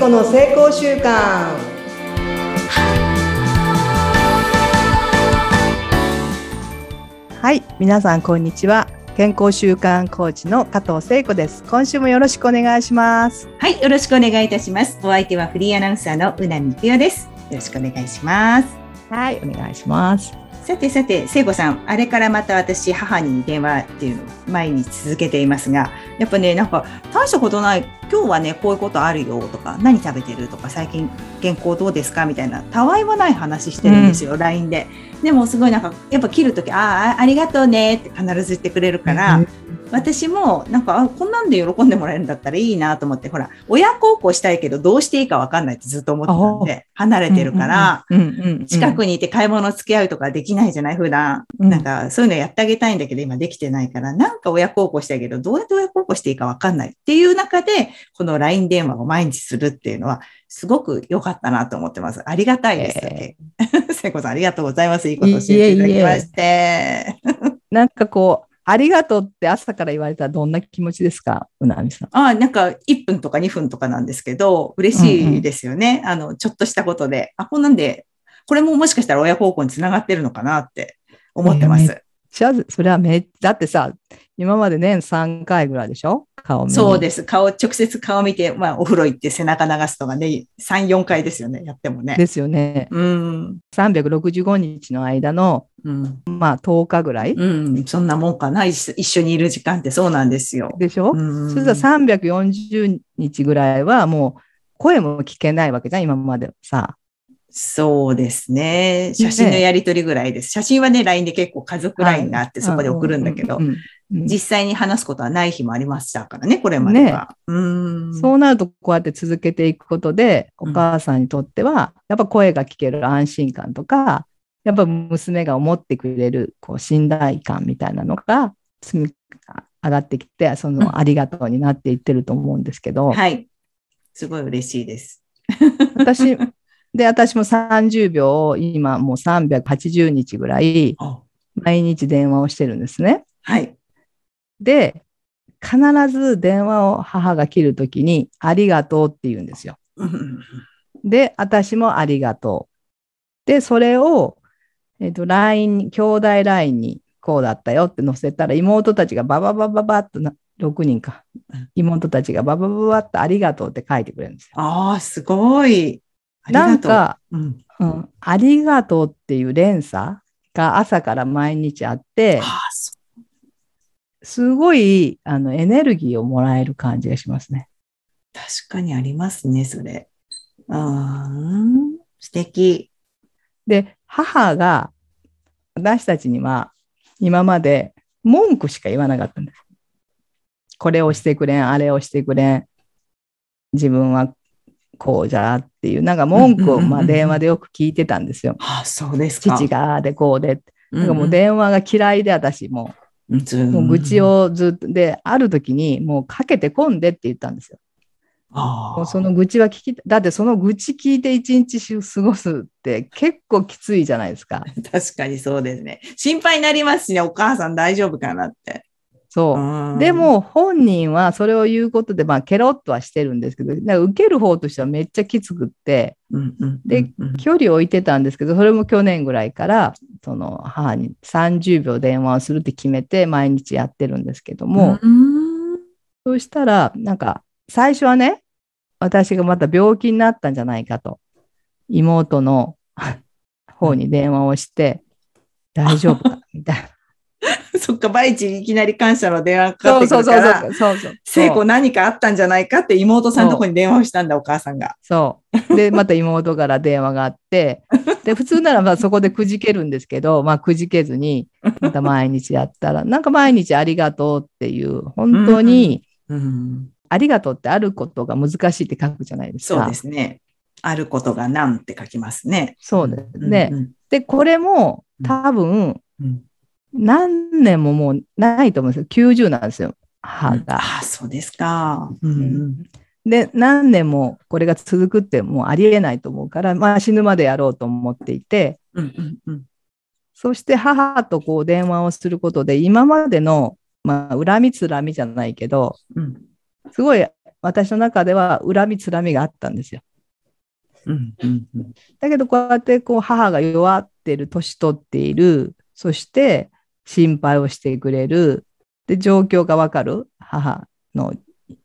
子の成功習慣はい、皆さんこんにちは。健康習慣コーチの加藤聖子です。今週もよろしくお願いします。はい、よろしくお願いいたします。お相手はフリーアナウンサーのうなみくよです。よろしくお願いします。はい、お願いします。さてさて、聖子さん、あれからまた私、母に電話っていうのを毎日続けていますが、やっぱね、なんか大したことない、今日はね、こういうことあるよとか、何食べてるとか、最近健康どうですかみたいな、たわいもない話してるんですよ、LINE で。でもすごいなんか、やっぱ切るとき、ああ、ありがとうねって必ず言ってくれるから、私もなんかあこんなんで喜んでもらえるんだったらいいなと思ってほら親孝行したいけどどうしていいか分かんないってずっと思ってたんで離れてるから、近くにいて買い物付き合うとかできないじゃない普段、うんなんかそういうのやってあげたいんだけど今できてないからなんか親孝行したいけどどうやって親孝行していいか分かんないっていう中でこの LINE 電話を毎日するっていうのはすごく良かったなと思ってます。ありがたいです。え 聖子さんありがとうございます。いいこと教えていただきまして。なんかこう、ありがとうって朝から言われたらどんな気持ちですか、うなみさん。あなんか1分とか2分とかなんですけど、嬉しいですよね。あの、ちょっとしたことで。あ、こんなんで、これももしかしたら親孝行につながってるのかなって思ってます。えじゃあ、それはめっだってさ、今まで年3回ぐらいでしょ？顔そうです。顔、直接顔見て、まあ、お風呂行って背中流すとかね、3、4回ですよね、やってもね。ですよね。うん。365日の間の、うん。まあ10日ぐらいうん。そんなもんかな。一緒にいる時間ってそうなんですよ。でしょ、うん。それじゃ340日ぐらいはもう声も聞けないわけじゃん、今までさ。そうですね。写真のやりとりぐらいです。写真はね、LINE で結構家族 LINE があって、そこで送るんだけどう、んうんうん実際に話すことはない日もありましたからね、これまでは。うん。そうなると、こうやって続けていくことで、おうん母さんにとっては、やっぱ声が聞ける安心感とか、やっぱ娘が思ってくれるこう信頼感みたいなのが積み上がってきて、そのありがとうになっていってると思うんですけど、はい。すごい嬉しいです。私、で、私も30秒を今もう380日ぐらい毎日電話をしてるんですね。はい。で、必ず電話を母が切るときに、ありがとうって言うんですよ。うんで、私もありがとう。で、それを、えっ、と、LINE に、兄弟 LINE にこうだったよって載せたら、妹たちがバババババッとな、6人かうん。妹たちがバババババッとありがとうって書いてくれるんですよ。ああ、すごい。なん。か、うん、うん、ありがとうっていう連鎖が朝から毎日あってすごいあのエネルギーをもらえる感じがしますね。確かにありますね、それ。素敵。で、母が私たちには今まで文句しか言わなかったんです。これをしてくれん、あれをしてくれん、自分はこうじゃっていう、なんか文句をまあ電話でよく聞いてたんですよ。ああ、そうですか。父がでこうで。なんかもうで、電話が嫌いで私もう、もう愚痴を。をずっと、で、ある時にもうかけてこんでって言ったんですよ。もうその愚痴は聞きた、だってその愚痴聞いて一日過ごすって結構きついじゃないですか。確かにそうですね。心配になりますしね、お母さん大丈夫かなって。そう。うんで、も本人はそれを言うことで、まあ、ケロッとはしてるんですけど、なんか受ける方としてはめっちゃきつくって、うんうんで距離を置いてたんですけど、それも去年ぐらいから、その母に30秒電話をするって決めて毎日やってるんですけども、うんそうしたら、なんか、最初はね、私がまた病気になったんじゃないかと、妹の方に電話をして、大丈夫かみたいな。そっか、毎日いきなり感謝の電話かかってくそうそうそうるから、そうそうそう。聖子何かあったんじゃないかって妹さんのとこに電話をしたんだ、お母さんが。そう。で、また妹から電話があって、で、普通ならまあそこでくじけるんですけど、まあくじけずに、また毎日やったら、なんか毎日ありがとうっていう、本当にうん、ありがとうってあることが難しいって書くじゃないですか。そうですね。あることが何って書きますね。そうですね。うんで、これも多分、うん何年ももうないと思うんですよ。90なんですよ、母が。ああ、そうですか。うんで、何年もこれが続くってもうありえないと思うから、まあ死ぬまでやろうと思っていて、うんうんうんそして母とこう電話をすることで、今までの、まあ、恨みつらみじゃないけど、うんすごい私の中では恨みつらみがあったんですよ。うんうんうんだけどこうやってこう母が弱ってる年取っているそして心配をしてくれる。で状況がわかる。母の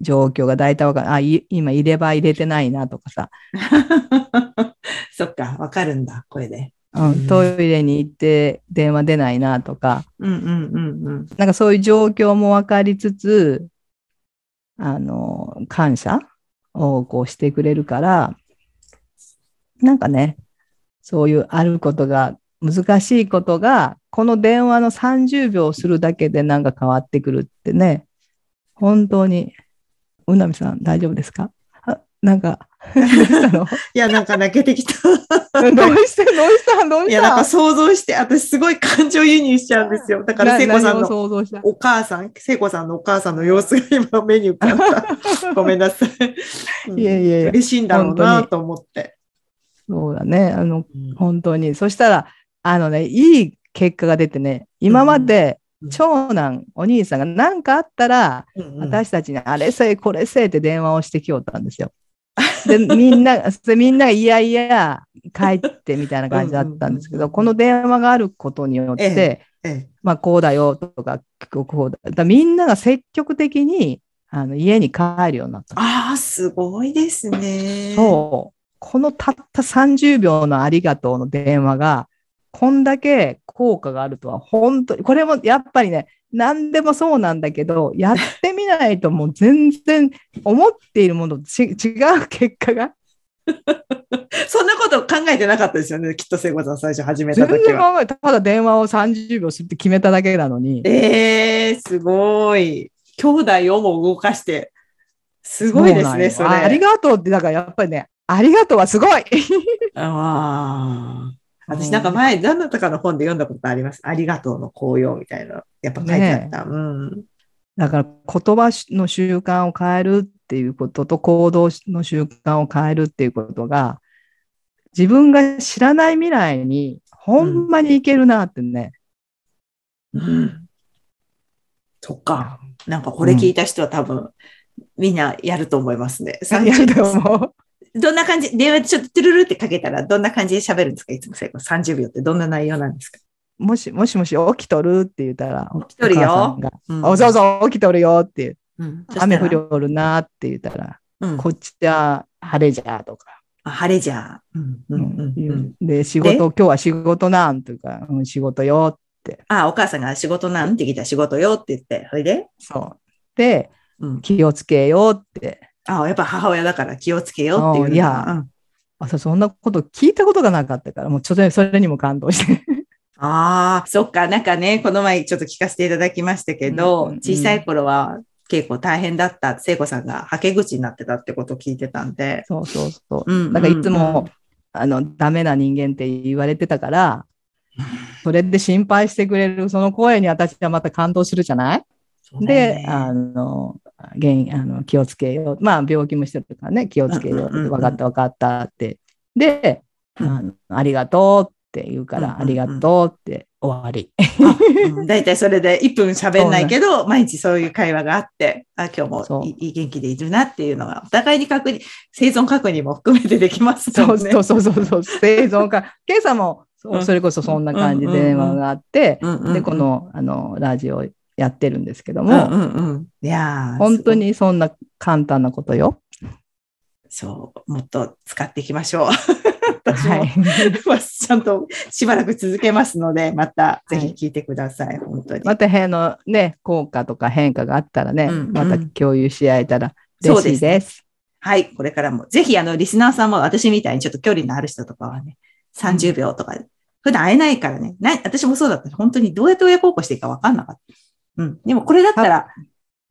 状況が大体わかる。あい今入れ歯入れてないなとかさ、そっか、わかるんだ、声で。うんうん。トイレに行って電話出ないなとか。うんうんうんうん。なんかそういう状況も分かりつつあの感謝をこうしてくれるからなんかねそういうあることが難しいことがこの電話の30秒するだけでなんか変わってくるってね本当にうなみさん大丈夫ですか？あなんか いや、なんか泣けてきた。どうしてどうした？どういや、したなんか想像して、私すごい感情輸入しちゃうんですよ。だから、聖子さんのお母さん、聖子さんのお母さんの様子が今目に浮かんだ。ごめんなさい。うんいやいやいや嬉しいんだろうなと思って。そうだねあのうん本当に。そしたら、あのね、いい結果が出てね、今までうん長男、お兄さんが何かあったら、私たちにあれせえ、これせえって電話をしてきよったんですよ。で、みんな、でみんながいやいや帰ってみたいな感じだったんですけど、この電話があることによって、ええまあこうだよとか、こうだ。だみんなが積極的にあの家に帰るようになった。ああ、すごいですね。そう。このたった30秒のありがとうの電話が、こんだけ効果があるとは、本当に、これもやっぱりね、何でもそうなんだけど、やってみないともう全然思っているものとち違う結果が、そんなこと考えてなかったですよね。きっと聖子さん最初始めた全時は。然考えただ電話を30秒するって決めただけなのに、ええすごい。兄弟をも動かして。すごいですね、それ。あありがとうって、だからやっぱりね、ありがとうはすごい ああ。私なんか前、何だったかの本で読んだことあります。ありがとうの紅葉みたいな。やっぱ書いてあった。うん。だから言葉の習慣を変えるっていうことと行動の習慣を変えるっていうことが自分が知らない未来にほんまにいけるなってね。うん。そっか。なんかこれ聞いた人は多分、みんなやると思いますね。い やでもどんな感じ、電話でちょっとトゥルルってかけたら、どんな感じで喋るんですか？いつも成功30秒ってどんな内容なんですか、もしもしもし起きとるって言ったら起きとるよ。お母さんがうん。おそうそう起きとるよっていううん、雨降りる、おるなって言ったらうん。こっちは晴れじゃとか。あ晴れじゃ。うんうんうんううん。んで仕事今日は仕事なんというか、うん、仕事よあ、お母さんが仕事なんて聞いたら仕事よって言って、それで、そう。でうん、気をつけようってあ、やっぱ母親だから気をつけようっていう。いやうんあそんなこと聞いたことがなかったから、もうちょっとそれにも感動して。ああ、そっか、なんかね、この前ちょっと聞かせていただきましたけど、うんうんうん小さい頃は結構大変だった、聖子さんがはけ口になってたってことを聞いてたんで。そうそうそう。うんうんうんだからいつも、あの、ダメな人間って言われてたから、それで心配してくれる、その声に私はまた感動するじゃない？で、あの、原あの気をつけよう。まあ、病気もしてるからね、気をつけよう。分かった分かったって。で、あのありがとうって言うから、ありがとうって終わり。うん大体それで1分喋んないけど、毎日そういう会話があって、あ、今日もいい元気でいるなっていうのが、お互いに確認、生存確認も含めてできますもんね。そうそうそうそうそう、生存か。ケイさんもそれこそそんな感じで電話があって、で、このあのラジオやってるんですけどうんも、うんうん。いやー本当にそんな簡単なことよ。そう、もっと使っていきましょう。私も、はい。まあちゃんとしばらく続けますので、またぜひ聞いてください。本当に。また変のね、効果とか変化があったらね、うんうんまた共有し合えたら嬉しいです。はい、これからも、ぜひ、あの、リスナーさんも私みたいにちょっと距離のある人とかはね、30秒とか、普段会えないからね、な私もそうだった。本当にどうやって親孝行していいか分かんなかった。うん。でもこれだったら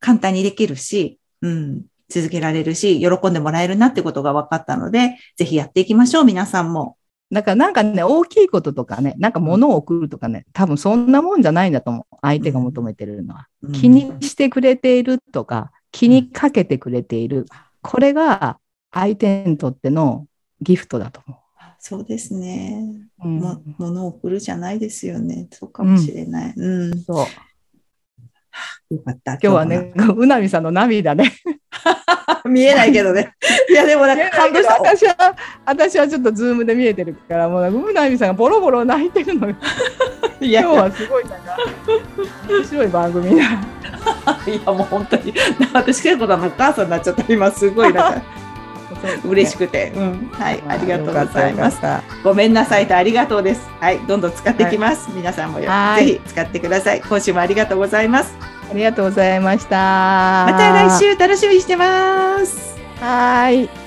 簡単にできるし、うん。続けられるし、喜んでもらえるなってことが分かったので、ぜひやっていきましょう、皆さんも。だからなんかね、大きいこととかね、なんか物を送るとかね、多分そんなもんじゃないんだと思う。相手が求めてるのは。うん気にしてくれているとか、気にかけてくれている。これが相手にとってのギフトだと思そうですね。う。うんも、物を送るじゃないですよね。そうかもしれない。うん。そうよかった。今日はね、うなみさんの涙ね。見えないけどね。いや、でもなんか感動した。私は、私はちょっとズームで見えてるから、もう、うなみさんがボロボロ泣いてるのよ。いや、今日はすごいなんか、面白い番組だ。いやもう本当に、私結構なお母さんになっちゃった。今すごいなんか嬉しくて。うん。はい、ありがとうございます。ごめんなさいとありがとうです。はい、どんどん使っていきます。皆さんもぜひ使ってください。今週もありがとうございます。たありがとうございました。また来週楽しみにしてます。はーい。